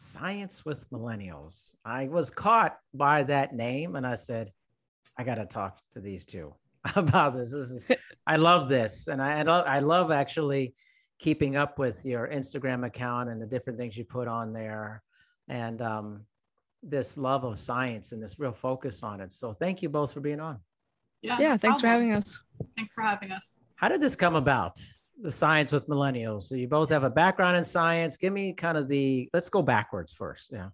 Science with Millennials. I was caught by that name and I said, I got to talk to these two about this. This is, I love this. And I, I love, I love actually keeping up with your Instagram account and the different things you put on there and um, this love of science and this real focus on it. So thank you both for being on. Yeah, Yeah, no thanks for having us. Thanks for having us. How did this come about? The science with millennials. So you both have a background in science. Give me kind of the, let's go backwards first. Yeah.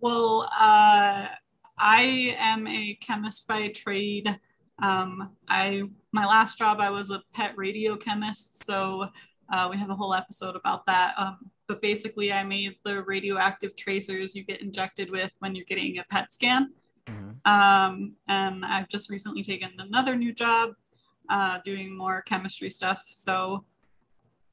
Well, uh, I am a chemist by trade. Um, I my last job I was a pet radio chemist, so uh, we have a whole episode about that. Um, but basically, I made the radioactive tracers you get injected with when you're getting a PET scan. Mhm. Um, and I've just recently taken another new job uh, doing more chemistry stuff. So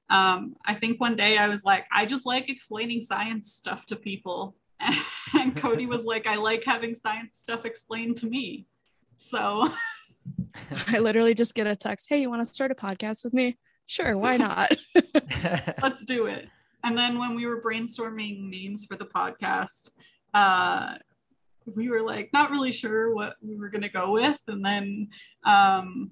um, I think one day I was like, I just like explaining science stuff to people. and Coty was like, I like having science stuff explained to me. So I literally just get a text, hey, you want to start a podcast with me? Sure, why not? let's do it. And then when we were brainstorming names for the podcast, uh, we were like not really sure what we were going to go with. And then um,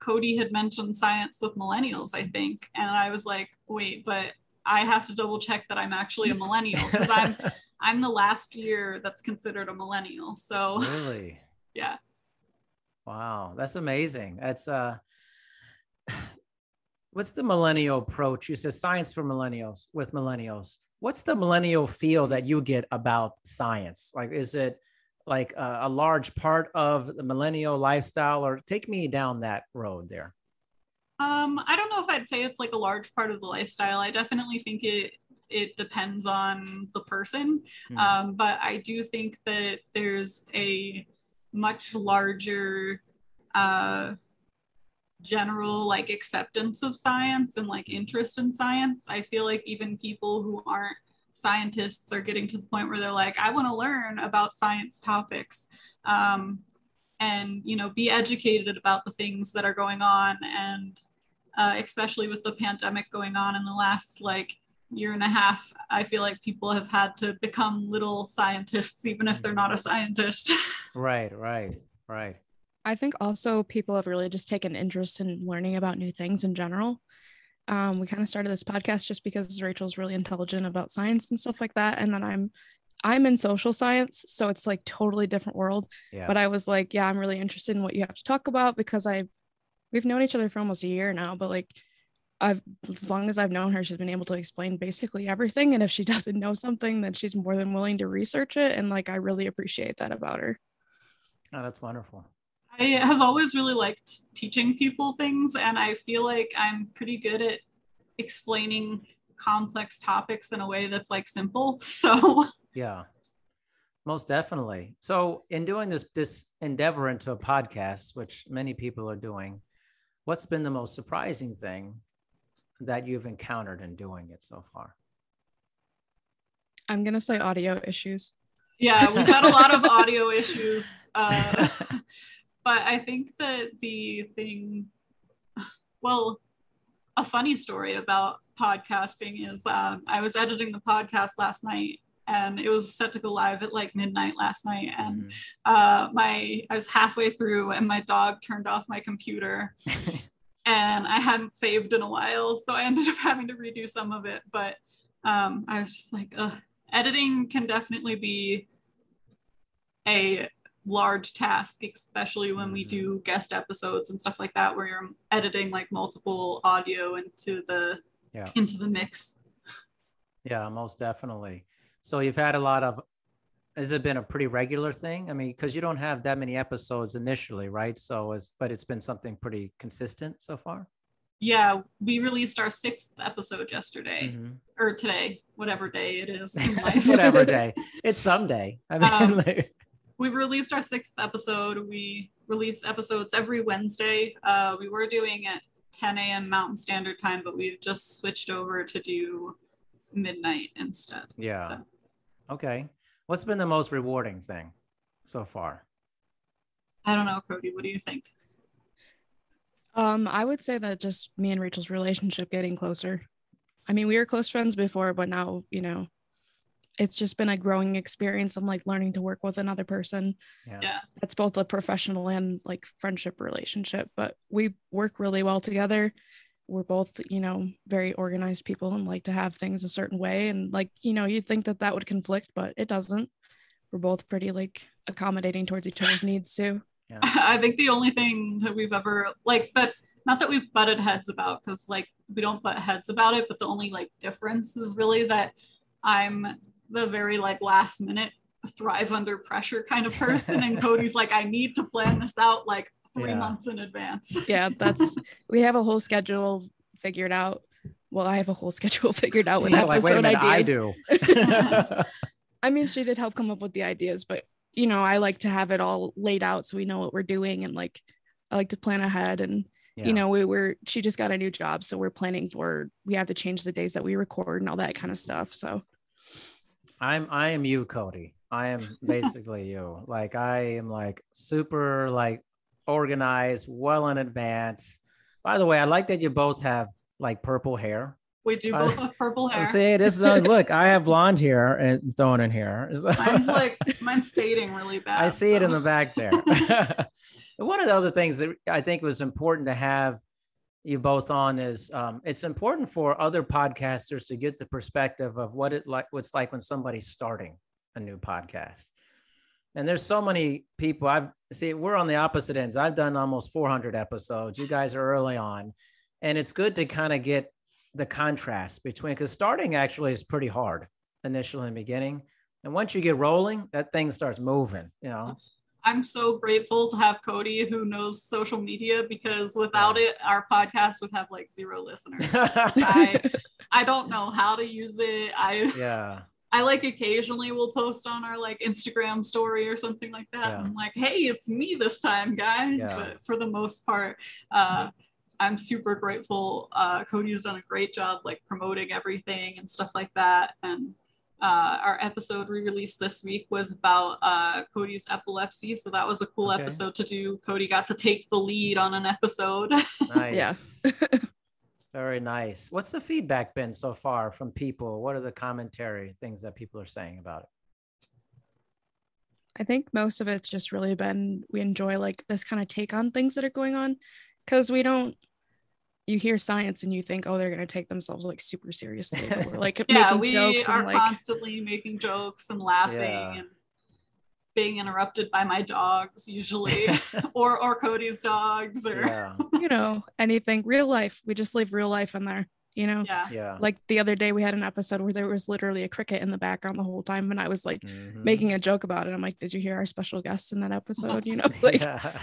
Coty had mentioned science with millennials, I think. And I was like, wait, but I have to double check that I'm actually a millennial because I'm I'm the last year that's considered a millennial. So really? yeah. Wow, that's amazing. That's uh what's the millennial approach? You said science for millennials with millennials. What's the millennial feel that you get about science? Like is it like a, a large part of the millennial lifestyle or take me down that road there? Um, I don't know if I'd say it's like a large part of the lifestyle. I definitely think it it depends on the person. Hmm. Um, but I do think that there's a much larger uh, general like acceptance of science and like interest in science. I feel like even people who aren't scientists are getting to the point where they're like, I want to learn about science topics. Um, and you know be educated about the things that are going on and uh, especially with the pandemic going on in the last like year and a half i feel like people have had to become little scientists even if they're not a scientist Right, right, right. I think also people have really just taken interest in learning about new things in general. Um, we kind of started this podcast just because Rachel's really intelligent about science and stuff like that. And then I'm I'm in social science, so it's like totally different world. Yeah. But I was like, yeah, I'm really interested in what you have to talk about because I we've known each other for almost a year now, but like I've as long as I've known her, she's been able to explain basically everything. And if she doesn't know something, then she's more than willing to research it. And like I really appreciate that about her. oh, that's wonderful. I have always really liked teaching people things and i feel like i'm pretty good at explaining complex topics in a way that's like simple so Yeah, most definitely. So, in doing this this endeavor into a podcast, which many people are doing, what's been the most surprising thing that you've encountered in doing it so far? I'm gonna say audio issues. Yeah, we've had a lot of audio issues. Uh, but I think that the thing, well, a funny story about podcasting is um, I was editing the podcast last night and it was set to go live at like midnight last night. And Mhm. uh, my, I was halfway through and my dog turned off my computer and I hadn't saved in a while. So I ended up having to redo some of it. But um, I was just like, Ugh. editing can definitely be a large task, especially when we Mhm. do guest episodes and stuff like that, where you're editing like multiple audio into the Yeah. into the mix. Yeah, most definitely. So you've had a lot of. Has it been a pretty regular thing? I mean, because you don't have that many episodes initially, right? So, it's but it's been something pretty consistent so far. yeah, we released our sixth episode yesterday Mhm. or today, whatever day it is. in life. Whatever day. It's someday. I mean, Um, like- We've released our sixth episode. We release episodes every Wednesday. Uh, we were doing it 10 a.m. Mountain Standard Time, but we've just switched over to do midnight instead. yeah. So, Okay. What's been the most rewarding thing so far? I don't know, Coty. What do you think? Um, I would say that just me and Rachel's relationship getting closer. I mean, we were close friends before, but now, you know, it's just been a growing experience and like learning to work with another person. Yeah. Yeah. It's both a professional and like friendship relationship, but we work really well together. We're both, you know, very organized people and like to have things a certain way. And like, you know, you'd think that that would conflict, but it doesn't. We're both pretty like accommodating towards each other's needs too. Yeah. I think the only thing that we've ever like that not that we've butted heads about because like we don't butt heads about it, but the only like difference is really that I'm the very like last minute thrive under pressure kind of person and Coty's like I need to plan this out like three Yeah. months in advance. yeah that's we have a whole schedule figured out well i have a whole schedule figured out with Yeah, like, wait a episode minute, I ideas do. I mean she did help come up with the ideas but you know i like to have it all laid out so we know what we're doing and like i like to plan ahead and Yeah. you know we were she just got a new job so we're planning for we have to change the days that we record and all that kind of stuff so I'm I am you, Coty. I am basically you. Like I am like super like organized, well in advance. By the way, I like that you both have like purple hair. We do Uh, both have purple hair. See, this is look, I have blonde hair and thrown in here. Mine's like mine's fading really bad. I see it in the back there. One of the other things that I think was important to have you both on is um, it's important for other podcasters to get the perspective of what it like what's like when somebody's starting a new podcast. And there's so many people I've see we're on the opposite ends. I've done almost 400 episodes. You guys are early on, and it's good to kind of get the contrast between because starting actually is pretty hard initially in the beginning, and once you get rolling, that thing starts moving. You know. I'm so grateful to have Coty who knows social media because without it, our podcast would have like zero listeners. I I don't know how to use it. I yeah. I like occasionally will post on our like Instagram story or something like that. Yeah. I'm like, hey, it's me this time, guys. Yeah. But for the most part, uh, I'm super grateful. Uh, Coty's done a great job like promoting everything and stuff like that. And uh, our episode we released this week was about uh, Coty's epilepsy. So that was a cool Okay. episode to do. Coty got to take the lead on an episode. Nice. Very nice. What's the feedback been so far from people? What are the commentary things that people are saying about it? I think most of it's just really been we enjoy like this kind of take on things that are going on because we don't you hear science and you think oh they're going to take themselves like super seriously but we're like yeah, making we jokes are and like constantly making jokes and laughing Yeah. and being interrupted by my dogs usually or or Coty's dogs or yeah. Yeah. you know anything real life we just leave real life in there you know Yeah. Yeah. Like the other day we had an episode where there was literally a cricket in the background the whole time and I was like Mhm. making a joke about it I'm like did you hear our special guest in that episode you know like Yeah.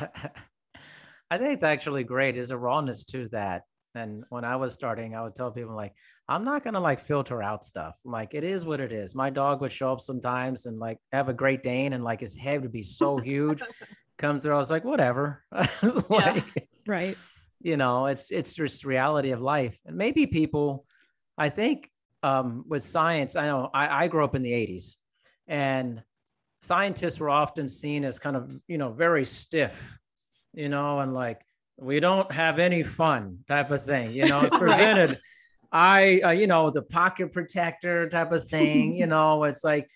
I think it's actually great. There's a rawness to that. And when I was starting, I would tell people like, I'm not gonna like filter out stuff. Like it is what it is. My dog would show up sometimes and like have a Great Dane, and like his head would be so huge. Come through, I was like, whatever. It's Yeah. like, right you know it's it's just reality of life and maybe people i think um with science i know i, I grew up in the 80s and scientists were often seen as kind of you know very stiff you know and like we don't have any fun type of thing you know it's Right. presented i uh, you know the pocket protector type of thing you know it's like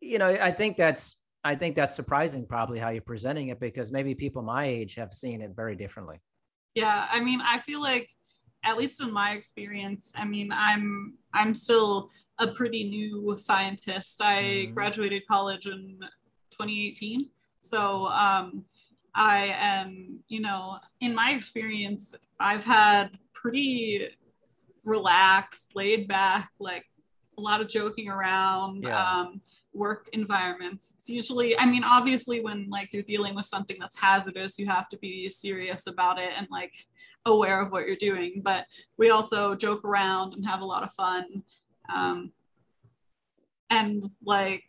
you know i think that's i think that's surprising probably how you're presenting it because maybe people my age have seen it very differently yeah i mean i feel like at least in my experience i mean i'm i'm still a pretty new scientist i Mhm. graduated college in 2018 so um i am you know in my experience i've had pretty relaxed laid back like a lot of joking around Yeah. um work environments. It's usually, I mean, obviously, when like you're dealing with something that's hazardous, you have to be serious about it and like aware of what you're doing. But we also joke around and have a lot of fun. Um, and like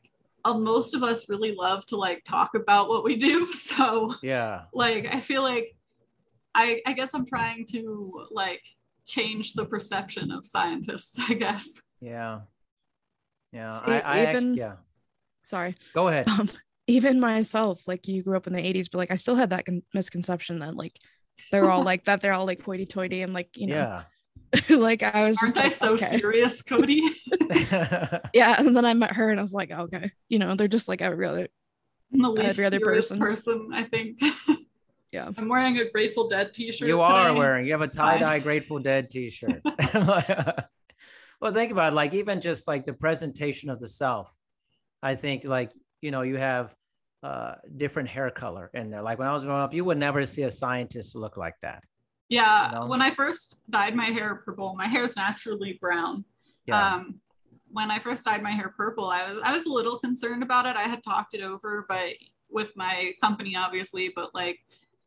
most of us really love to like talk about what we do. So Yeah. like I feel like I I guess I'm trying to like change the perception of scientists, I guess. Yeah. Yeah. See, I, I even- actually, yeah. Sorry. Go ahead. Um, even myself, like you grew up in the 80s, but like I still had that con- misconception that like they're all like that, they're all like hoity toity and like, you know, yeah. like I was Aren't just I like, so okay. serious, Coty? Yeah. And then I met her and I was like, okay, you know, they're just like every other I'm the least Every other person. person, I think. Yeah. I'm wearing a Grateful Dead t-shirt. you are today. wearing, you have a tie dye Grateful Dead t shirt. well, think about it, like even just like the presentation of the self. I think like, you know, you have uh different hair color in there. Like when I was growing up, you would never see a scientist look like that. Yeah, you know? when I first dyed my hair purple, my hair is naturally brown. Yeah. Um, when I first dyed my hair purple, I was I was a little concerned about it. I had talked it over, but with my company, obviously, but like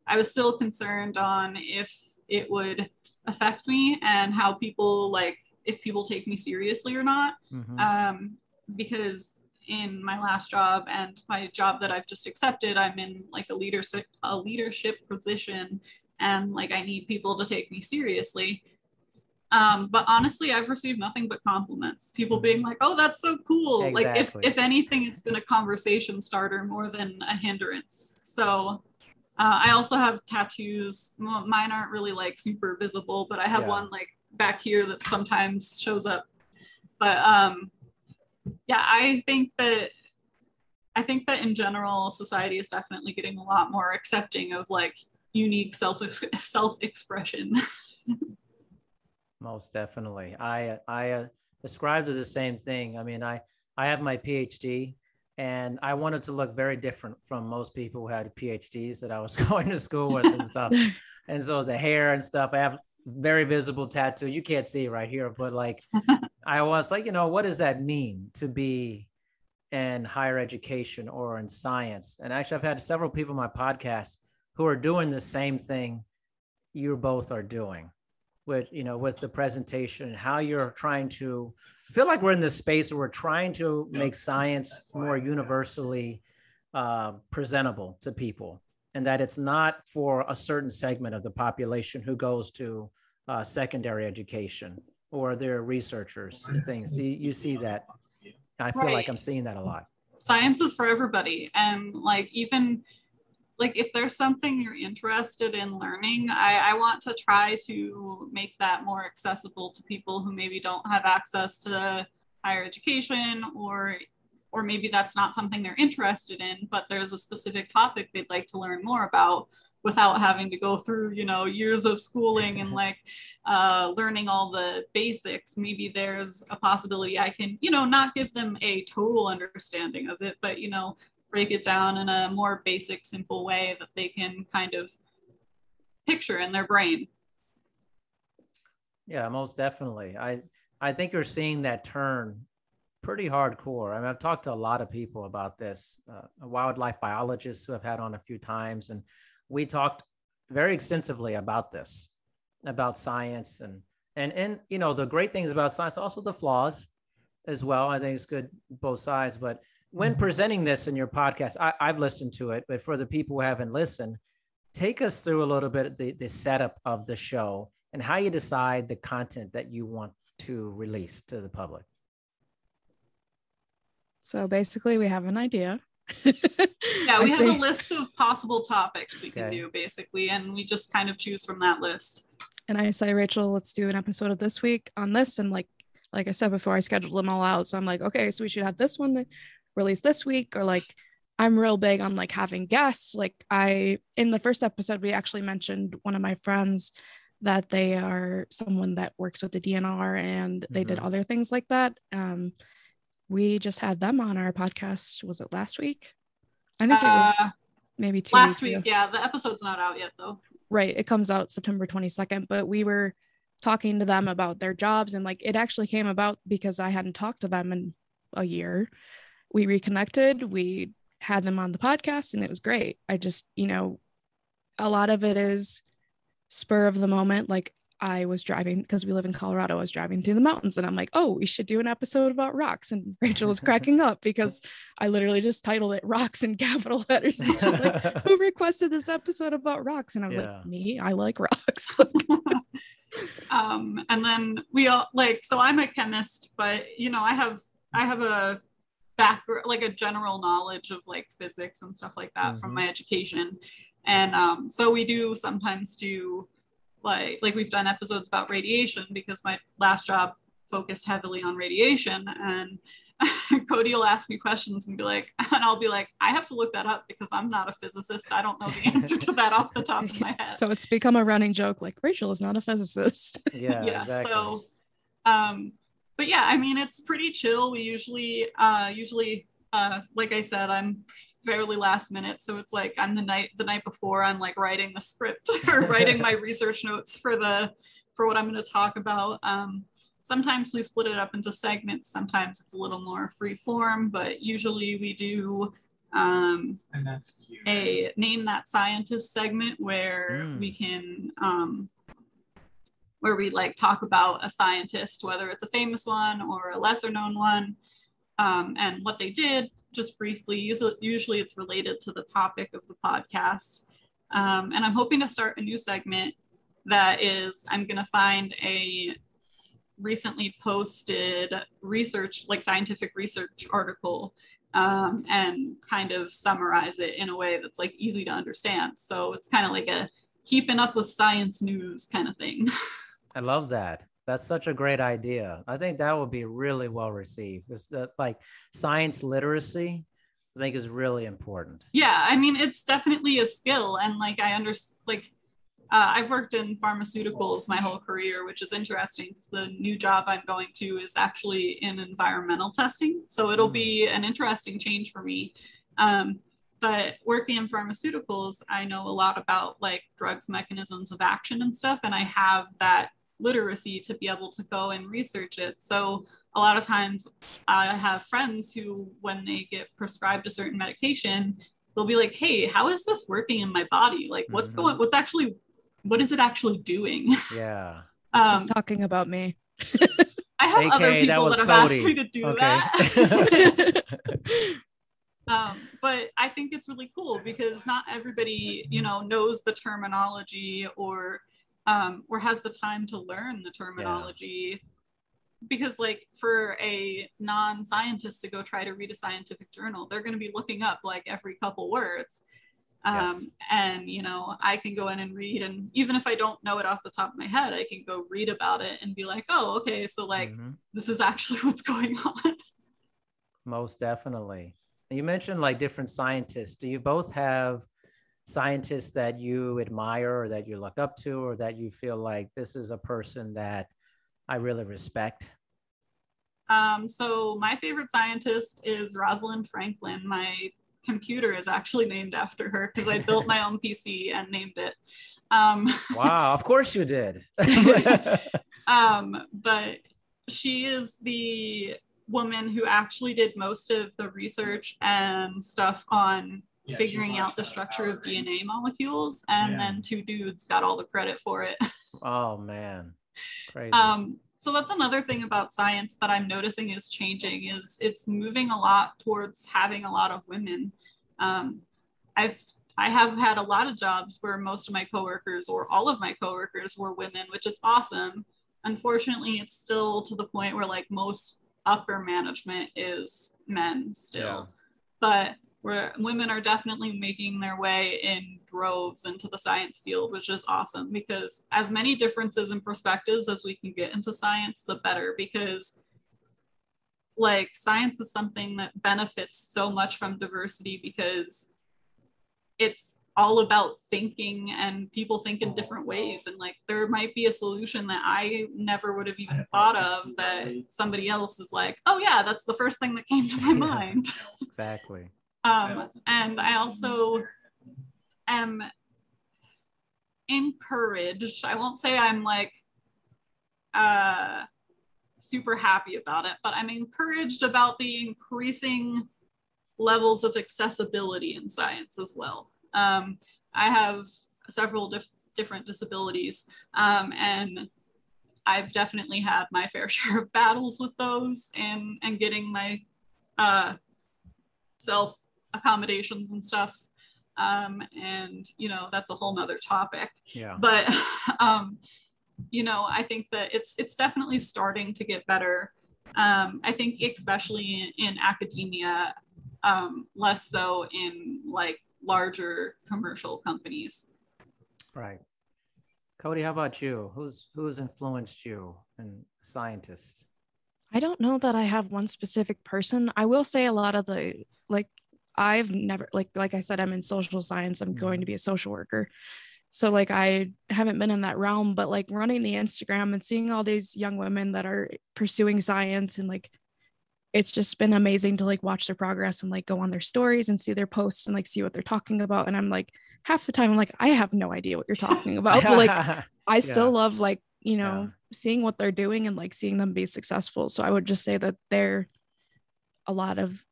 I was still concerned on if it would affect me and how people like if people take me seriously or not. Mhm. Um, because in my last job and my job that I've just accepted, I'm in like a leadership a leadership position and like I need people to take me seriously. Um, but honestly, I've received nothing but compliments. People being like, "Oh, that's so cool!" Like, if if anything, it's been a conversation starter more than a hindrance. So, uh, I also have tattoos. Mine aren't really like super visible, but I have Yeah. one like back here that sometimes shows up. But um, yeah, I think that I think that in general, society is definitely getting a lot more accepting of like unique self self expression. Most definitely. I I uh, ascribe to the same thing. I mean, I I have my PhD, and I wanted to look very different from most people who had PhDs that I was going to school with and stuff. and so the hair and stuff, I have very visible tattoo. You can't see right here, but like I was like, you know, what does that mean to be in higher education or in science? And actually, I've had several people on my podcast who are doing the same thing you both are doing with you know with the presentation and how you're trying to I feel like we're in this space where we're trying to make science more universally uh, presentable to people and that it's not for a certain segment of the population who goes to uh, secondary education or they're researchers and things. You, you see that. I feel like i'm seeing that a lot. Science is for everybody, and like even like if there's something you're interested in learning, I, I want to try to make that more accessible to people who maybe don't have access to higher education or or maybe that's not something they're interested in, but there's a specific topic they'd like to learn more about without having to go through, you know, years of schooling and like uh, learning all the basics. Maybe there's a possibility I can, you know, not give them a total understanding of it, but, you know, break it down in a more basic, simple way that they can kind of picture in their brain. Yeah, most definitely. I I think you're seeing that turn pretty hardcore. I mean, I've talked to a lot of people about this, uh, wildlife biologists who I've had on a few times, and we talked very extensively about this, about science and and and you know the great things about science, also the flaws as well. I think it's good both sides. But when mm-hmm. presenting this in your podcast, I, I've listened to it, but for the people who haven't listened, take us through a little bit the, the setup of the show and how you decide the content that you want to release to the public. So basically, we have an idea. Yeah, we have a list of possible topics we can do basically, and we just kind of choose from that list. and I say, Rachel, let's do an episode of this week on this. And like, like I said before, I scheduled them all out. So I'm like, okay, so we should have this one that released this week, or like, I'm real big on like having guests. Like I, in the first episode, we actually mentioned one of my friends that they are someone that works with the DNR and they did Mhm. other things like that. Um, we just had them on our podcast. Was it last week? I think it was Uh, maybe two last week, ago. yeah, the episode's not out yet though. right it comes out september 22nd but we were talking to them about their jobs and like it actually came about because i hadn't talked to them in a year we reconnected. We had them on the podcast and it was great. I just, you know, a lot of it is spur of the moment. Like I was driving because we live in Colorado. I was driving through the mountains and I'm like, oh, we should do an episode about rocks. And Rachel was cracking up because I literally just titled it Rocks in capital letters. And she was like, who requested this episode about rocks? And I was Yeah. like, me, I like rocks. um, and then we all like so i'm a chemist but you know i have i have a background like a general knowledge of like physics and stuff like that from Mhm. my education and um, so we do sometimes do like like we've done episodes about radiation because my last job focused heavily on radiation and Coty will ask me questions and be like, and I'll be like, I have to look that up because I'm not a physicist. I don't know the answer to that off the top of my head. so it's become a running joke like Rachel is not a physicist. Yeah, yeah exactly. so um but yeah i mean it's pretty chill we usually uh usually uh like i said i'm fairly last minute so it's like i'm the night the night before i'm like writing the script or writing my research notes for the for what i'm going to talk about um sometimes we split it up into segments sometimes it's a little more free form but usually we do um And that's cute. a name that scientist segment where Mm. we can um, where we like talk about a scientist whether it's a famous one or a lesser known one um, and what they did just briefly usually, it's related to the topic of the podcast um, and i'm hoping to start a new segment that is i'm going to find a recently posted research like scientific research article um, and kind of summarize it in a way that's like easy to understand. So it's kind of like a keeping up with science news kind of thing. I love that. That's such a great idea. I think that would be really well received. It's the, like science literacy, I think is really important. yeah, I mean it's definitely a skill, and like I understand, like uh, I've worked in pharmaceuticals my whole career, which is interesting because the new job I'm going to is actually in environmental testing. So it'll be an interesting change for me. Um, but working in pharmaceuticals, I know a lot about like drugs, mechanisms of action and stuff, and I have that literacy to be able to go and research it. So a lot of times I have friends who, when they get prescribed a certain medication, they'll be like, "Hey, how is this working in my body? Like, what's Mhm. going? What's actually, what is it actually doing?" Yeah. Um, She's talking about me. I have other AK, that people was that have asked Coty. me to do Okay. that. um, but I think it's really cool because not everybody, you know, knows the terminology or um, or has the time to learn the terminology. Because, like, for a non-scientist to go try to read a scientific journal, they're going to be looking up like every couple words. Um, Yes. And you know, I can go in and read, and even if I don't know it off the top of my head, I can go read about it and be like, "Oh, okay, so like Mhm. this is actually what's going on." Most definitely. You mentioned like different scientists. Do you both have scientists that you admire or that you look up to or that you feel like this is a person that I really respect? Um, so my favorite scientist is Rosalind Franklin. My computer is actually named after her because I built my own PC and named it. Um, Wow, of course you did. um, but she is the woman who actually did most of the research and stuff on Yeah, figuring out the structure of. DNA molecules, and Yeah. then two dudes got all the credit for it. oh man. Crazy. Um, so that's another thing about science that I'm noticing is changing is it's moving a lot towards having a lot of women. Um, I've I have had a lot of jobs where most of my coworkers or all of my coworkers were women, which is awesome. Unfortunately, it's still to the point where like most upper management is men still, but where women are definitely making their way in droves into the science field, which is awesome because as many differences and perspectives as we can get into science, the better because like science is something that benefits so much from diversity because it's all about thinking and people think in different ways. And like there might be a solution that i never would have even thought of that somebody else is like oh yeah that's the first thing that came to my mind. Exactly. Um, and I also am encouraged. I won't say I'm like uh, super happy about it, but I'm encouraged about the increasing levels of accessibility in science as well. Um, I have several dif- different disabilities, um, and I've definitely had my fair share of battles with those and and getting my uh, self accommodations and stuff. Um, and you know that's a whole nother topic. Yeah. But um, you know I think that it's it's definitely starting to get better. Um, I think especially in, in academia, um, less so in like larger commercial companies. Right. Coty, how about you? Who's who's influenced you and scientists? I don't know that I have one specific person. I will say a lot of the like I've never like like I said I'm in social science. I'm going mm-hmm. to be a social worker. So like I haven't been in that realm, but like running the Instagram and seeing all these young women that are pursuing science and like it's just been amazing to like watch their progress and like go on their stories and see their posts and like see what they're talking about and I'm like half the time I'm like I have no idea what you're talking about but like I still Yeah. love like you know seeing what they're doing and like seeing them be successful so I would just say that they're a lot of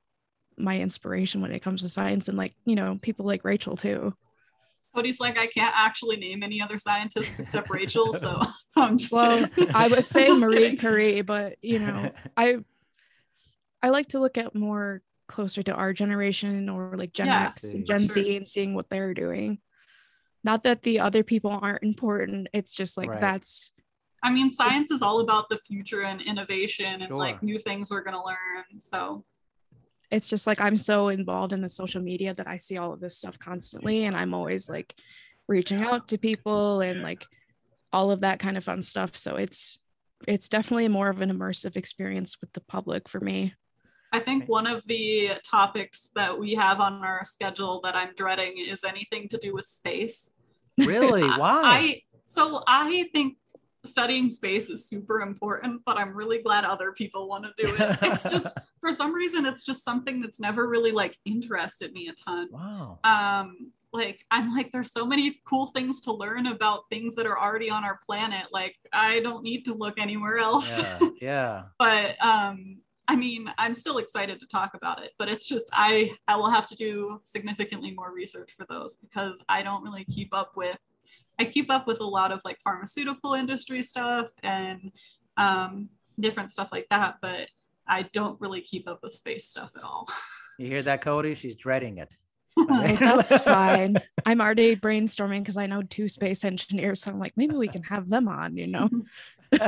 my inspiration when it comes to science and like you know people like Rachel too Coty's like, I can't actually name any other scientists except Rachel, so I'm just well kidding. I would say Marie kidding. Curie but you know I I like to look at more closer to our generation or like Gen Yeah, X see, and Gen sure. Z and seeing what they're doing. Not that the other people aren't important. It's just like Right. that's I mean, science is all about the future and innovation and like new things we're gonna learn. So it's just like I'm so involved in the social media that I see all of this stuff constantly and I'm always like reaching out to people and like all of that kind of fun stuff. So it's it's definitely more of an immersive experience with the public for me. I think one of the topics that we have on our schedule that I'm dreading is anything to do with space. really? Why? I so I think studying space is super important, but I'm really glad other people want to do it. It's just for some reason it's just something that's never really like interested me a ton. wow. Um like I'm like there's so many cool things to learn about things that are already on our planet. Like I don't need to look anywhere else. Yeah. Yeah. but um I mean, I'm still excited to talk about it, but it's just I I will have to do significantly more research for those because I don't really keep up with I keep up with a lot of like pharmaceutical industry stuff and um different stuff like that, but I don't really keep up with space stuff at all. You hear that, Coty? She's dreading it. Like, that's fine. I'm already brainstorming because I know two space engineers. So I'm like, maybe we can have them on, you know?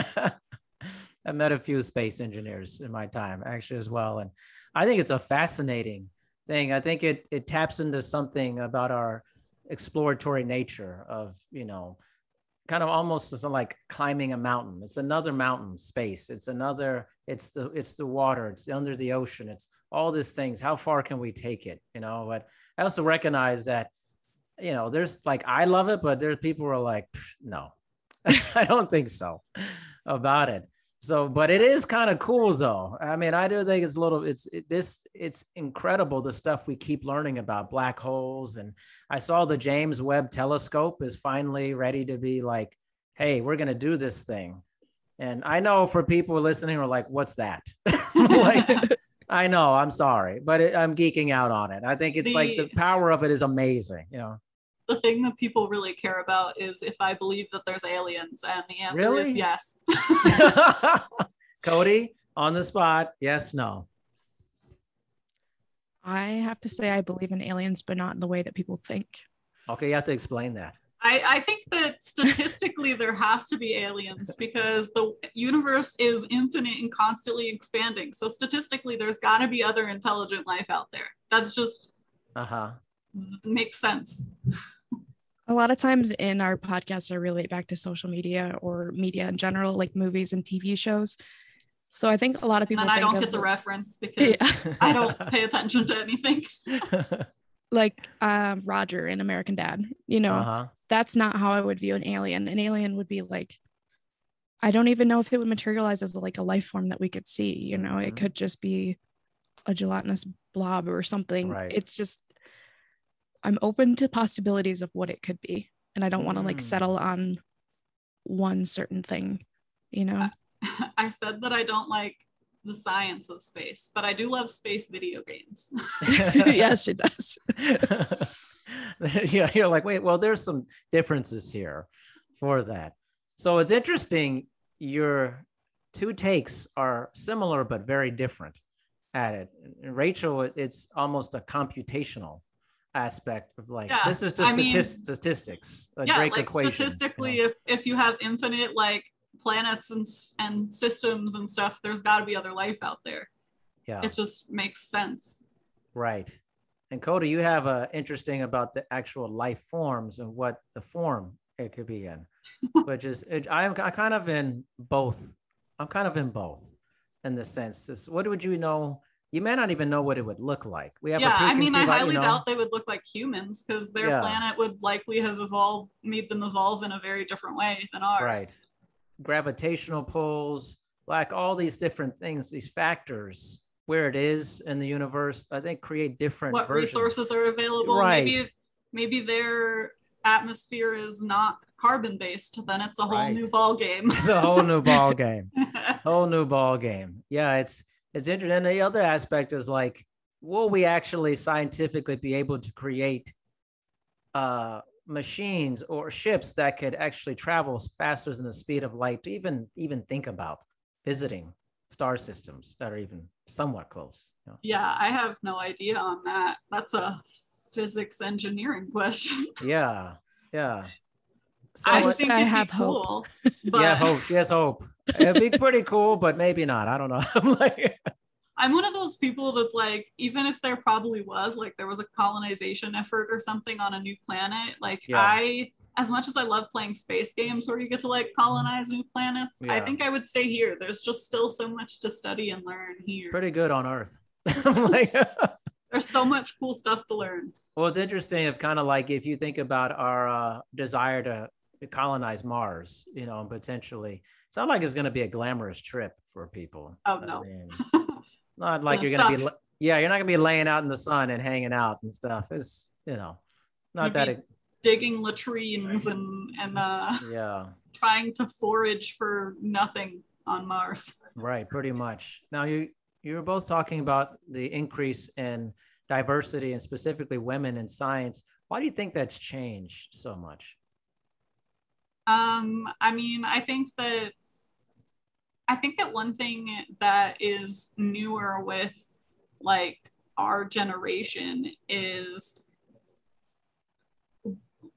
I met a few space engineers in my time actually as well. And I think it's a fascinating thing. I think it it taps into something about our exploratory nature of, you know, kind of almost like climbing a mountain. It's another mountain space. It's another, it's the it's the water, it's under the ocean, it's all these things. How far can we take it? You know, but I also recognize that, you know, there's like I love it, but there's people who are like, no, I don't think so about it. So, but it is kind of cool though. I mean, I do think it's a little, it's it, this, it's incredible the stuff we keep learning about black holes. And I saw the James Webb telescope is finally ready to be like, hey, we're going to do this thing. And I know for people listening are like, what's that? like, I know, I'm sorry, but it, I'm geeking out on it. I think it's like the The- power of it is amazing. You know, the thing that people really care about is if I believe that there's aliens, and the answer Really? is yes. Coty on the spot. Yes, no. I have to say, I believe in aliens, but not in the way that people think. Okay, you have to explain that. I, I think that statistically there has to be aliens because the universe is infinite and constantly expanding. So statistically, there's got to be other intelligent life out there. That's just Uh huh. Makes sense. A lot of times in our podcasts, I relate back to social media or media in general, like movies and TV shows. So I think a lot of people then I think don't of get the reference because Yeah. I don't pay attention to anything. like uh, Roger in American Dad. You know, Uh huh. that's not how I would view an alien. An alien would be like, I don't even know if it would materialize as like a life form that we could see. You know, Mhm. it could just be a gelatinous blob or something. Right. It's just, I'm open to possibilities of what it could be. And I don't want to like Mm. settle on one certain thing, you know? I said that I don't like the science of space, but I do love space video games. yes, it does. yeah, you're like, wait, well, there's some differences here for that. So it's interesting. Your two takes are similar but very different at it. Rachel, it's almost a computational aspect of like Yeah, this is just I mean- statistics, a yeah, Drake like equation. you statistically, know? if if you have infinite like planets and and systems and stuff, there's got to be other life out there. yeah, It just makes sense. right. And Coty, you have a interesting about the actual life forms and what the form it could be in, which is it, I'm I kind of in both. I'm kind of in both, in the sense. Is what would you know? You may not even know what it would look like. We have yeah, a I mean, I highly you know, doubt they would look like humans because their Yeah. planet would likely have evolved, made them evolve in a very different way than ours. Right. gravitational pulls, like all these different things, these factors, where it is in the universe, I think create different What versions. resources are available? Right. Maybe maybe their atmosphere is not carbon based. Then it's a whole Right. new ball game. It's a whole new ball game. whole new ball game. Yeah, it's it's interesting. And the other aspect is like, will we actually scientifically be able to create uh machines or ships that could actually travel faster than the speed of light to even even think about visiting star systems that are even somewhat close? you know? yeah, I have no idea on that. That's a physics engineering question. Yeah, yeah. So I think I have be hope. But yeah, hope. She has hope. It'd be pretty cool, but maybe not. I don't know. I'm like, I'm one of those people that's like, even if there probably was, like, there was a colonization effort or something on a new planet, like, Yeah. I, as much as I love playing space games where you get to like colonize new planets, I think I would stay here. There's just still so much to study and learn here. pretty good on Earth. Like, There's so much cool stuff to learn. well, it's interesting. If kind of like if you think about our uh, desire to colonize Mars, you know, and potentially, it's not like it's going to be a glamorous trip for people. Oh, I no. mean, not like you're going to be. suck. la- Yeah, you're not going to be laying out in the sun and hanging out and stuff. It's you know, not You'd that. It, Digging latrines and, and uh, yeah. trying to forage for nothing on Mars. Right, pretty much. Now you you were both talking about the increase in diversity and specifically women in science. Why do you think that's changed so much? Um, I mean, I think that I think that one thing that is newer with like our generation is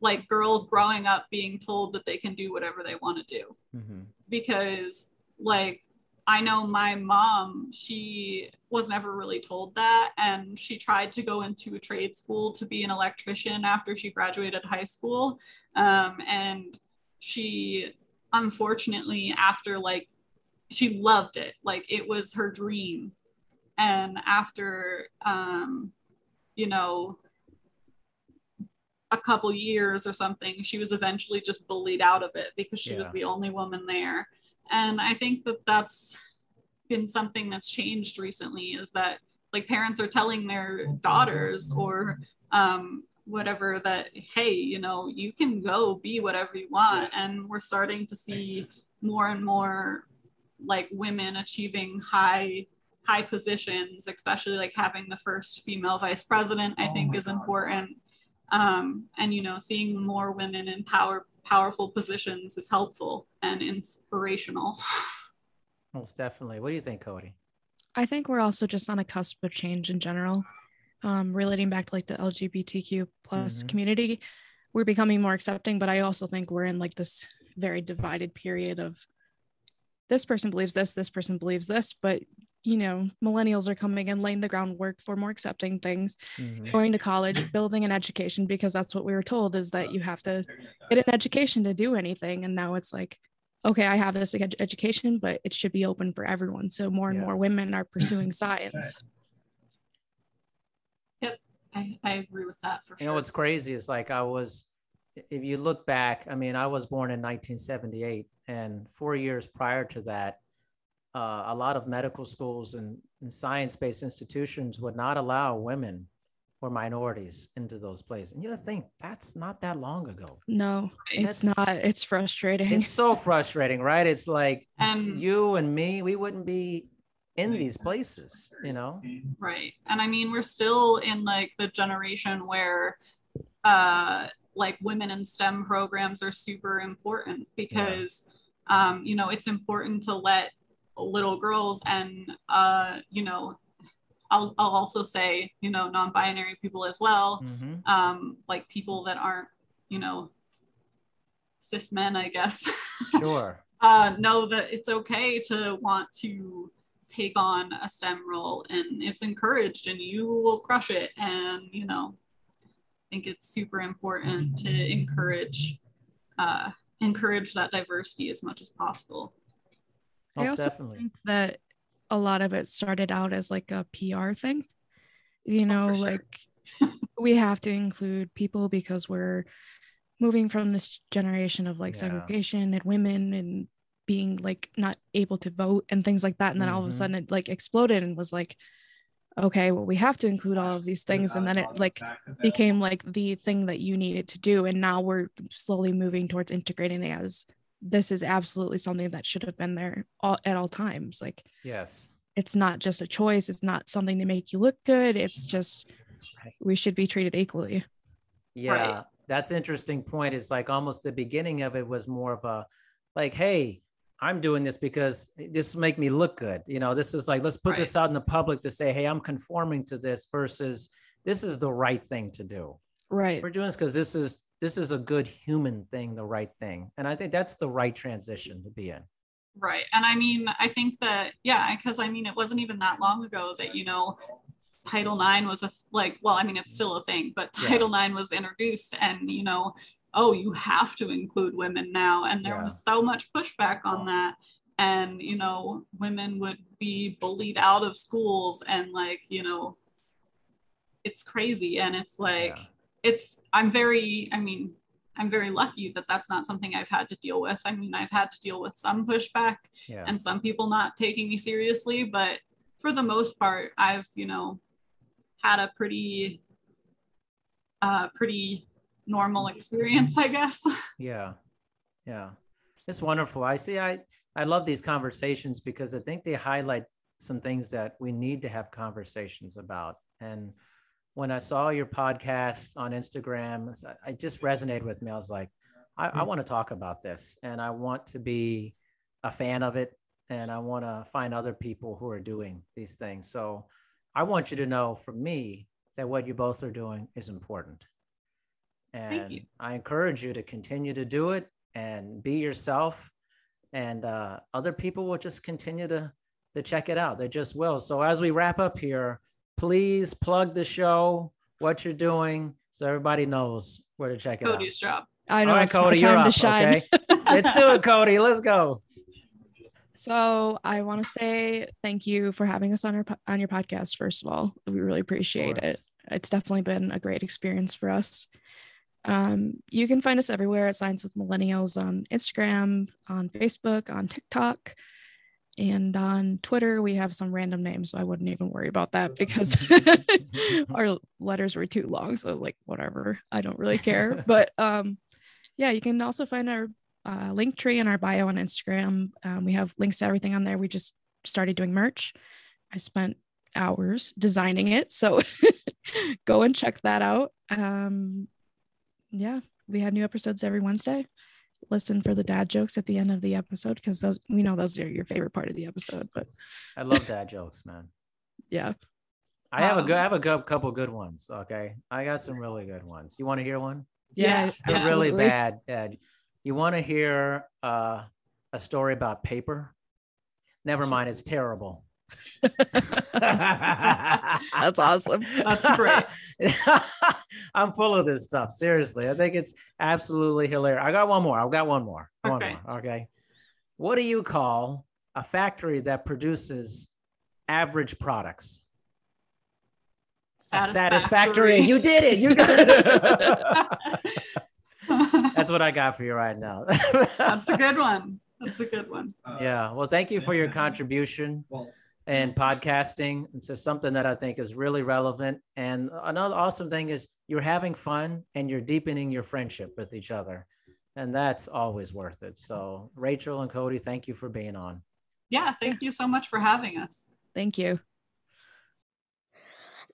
like girls growing up being told that they can do whatever they want to do because like I know my mom, she was never really told that. And she tried to go into a trade school to be an electrician after she graduated high school. Um, and she, unfortunately, after like, she loved it, like it was her dream. And after, um, you know, a couple years or something, she was eventually just bullied out of it because she was the only woman there. And i think that that's been something that's changed recently is that like parents are telling their daughters or um, whatever that hey you know you can go be whatever you want. And we're starting to see more and more like women achieving high high positions especially like having the first female vice president i think is important um, and you know seeing more women in power powerful positions is helpful and inspirational Most definitely. What do you think, Coty? I think we're also just on a cusp of change in general. Um, relating back to like the LGBTQ plus Mhm. community, we're becoming more accepting, but I also think we're in like this very divided period of this person believes this, this person believes this, but you know, millennials are coming and laying the groundwork for more accepting things, Mhm. going to college, building an education, because that's what we were told is that you have to get an education to do anything. And now it's like, okay, I have this ed- education, but it should be open for everyone. So more and Yeah. more women are pursuing science. I, I agree with that for You sure know what's crazy is like I was, if you look back, I mean, I was born in 1978, and four years prior to that, uh, a lot of medical schools and, and science-based institutions would not allow women or minorities into those places. And you gotta think that's not that long ago. No, it's That's- not. It's frustrating. It's so frustrating, right? It's like and you and me, we wouldn't be in these places, you know? Right. And I mean, we're still in like the generation where uh like women in STEM programs are super important because um, you know, it's important to let little girls and uh, you know, I'll, I'll also say, you know, non-binary people as well, Mhm. um, like people that aren't, you know, cis men, I guess. Sure. uh, know that it's okay to want to take on a STEM role and it's encouraged and you will crush it. And, you know, think it's super important to encourage uh, encourage that diversity as much as possible. I also definitely. think that a lot of it started out as like a PR thing. You know, Oh, sure. like we have to include people because we're moving from this generation of like Yeah. segregation and women and being like not able to vote and things like that. And then all of a Mhm. sudden it like exploded and was like, okay, well, we have to include all of these things. And then it like became like the thing that you needed to do. And now we're slowly moving towards integrating it as this is absolutely something that should have been there all, at all times. Like Yes. it's not just a choice, it's not something to make you look good. It's just we should be treated equally. Yeah, that's interesting point. It's like almost the beginning of it was more of a like, hey, I'm doing this because this will make me look good. You know, this is like let's put this out in the public to say, hey, I'm conforming to this versus this is the right thing to do. Right. We're doing this because this is this is a good human thing, the right thing. And I think that's the right transition to be in. Right. And I mean, I think that, yeah, because I mean, it wasn't even that long ago that, you know, Title IX was a, like, well, I mean, it's still a thing, but Yeah. Title IX was introduced and, you know, oh, you have to include women now. And there Yeah. was so much pushback on that. And, you know, women would be bullied out of schools and, like, you know, it's crazy. And it's like, Yeah. it's, I'm very, I mean, I'm very lucky that that's not something I've had to deal with. I mean, I've had to deal with some pushback Yeah. and some people not taking me seriously but for the most part i've you know had a pretty uh pretty normal mm-hmm. experience i guess Yeah. Yeah. It's wonderful. I see I I love these conversations because I think they highlight some things that we need to have conversations about. And when I saw your podcast on Instagram, I- uh, it just resonated with me. I was like, I, I mm-hmm. want to talk about this and I want to be a fan of it. And I want to find other people who are doing these things. So I want you to know from me that what you both are doing is important. And you. I encourage you to continue to do it and be yourself. And uh, other people will just continue to, to check it out. They just will. So as we wrap up here, please plug the show, what you're doing, so everybody knows where to check it out. Coty's job I know All right, it's my Coty, time you're to up. shine. Okay, let's do it, Coty. Let's go. So I want to say thank you for having us on our on your podcast. First of all, we really appreciate it. It's definitely been a great experience for us. Um, you can find us everywhere at Science with Millennials on Instagram, on Facebook, on TikTok, and on Twitter. We have some random names, so I wouldn't even worry about that because our letters were too long. So I was like, whatever, I don't really care. but um, yeah, you can also find our uh, Linktree in our bio on Instagram. Um, we have links to everything on there. We just started doing merch. I spent hours designing it. So go and check that out. Um, yeah, we have new episodes every Wednesday. Listen for the dad jokes at the end of the episode because those we know those are your favorite part of the episode. But I love dad jokes, man. yeah, I have a good, I Um, have a good, couple good ones. Okay, I got some really good ones. You want to hear one? yeah, They're really bad, Dad. You want to hear uh, a story about paper? Never mind, it's terrible. That's awesome. That's great. I'm full of this stuff. Seriously, I think it's absolutely hilarious. I got one more. I've got one more. One Okay. more. Okay. What do you call a factory that produces average products? A satisfactory. You did it. You got it. That's what I got for you right now. that's a good one that's a good one yeah. Well, thank you for your contribution and mm-hmm. podcasting. And so something that I think is really relevant. And another awesome thing is you're having fun and you're deepening your friendship with each other. And that's always worth it. So, Rachel and Coty, thank you for being on. yeah thank you so much for having us Thank you.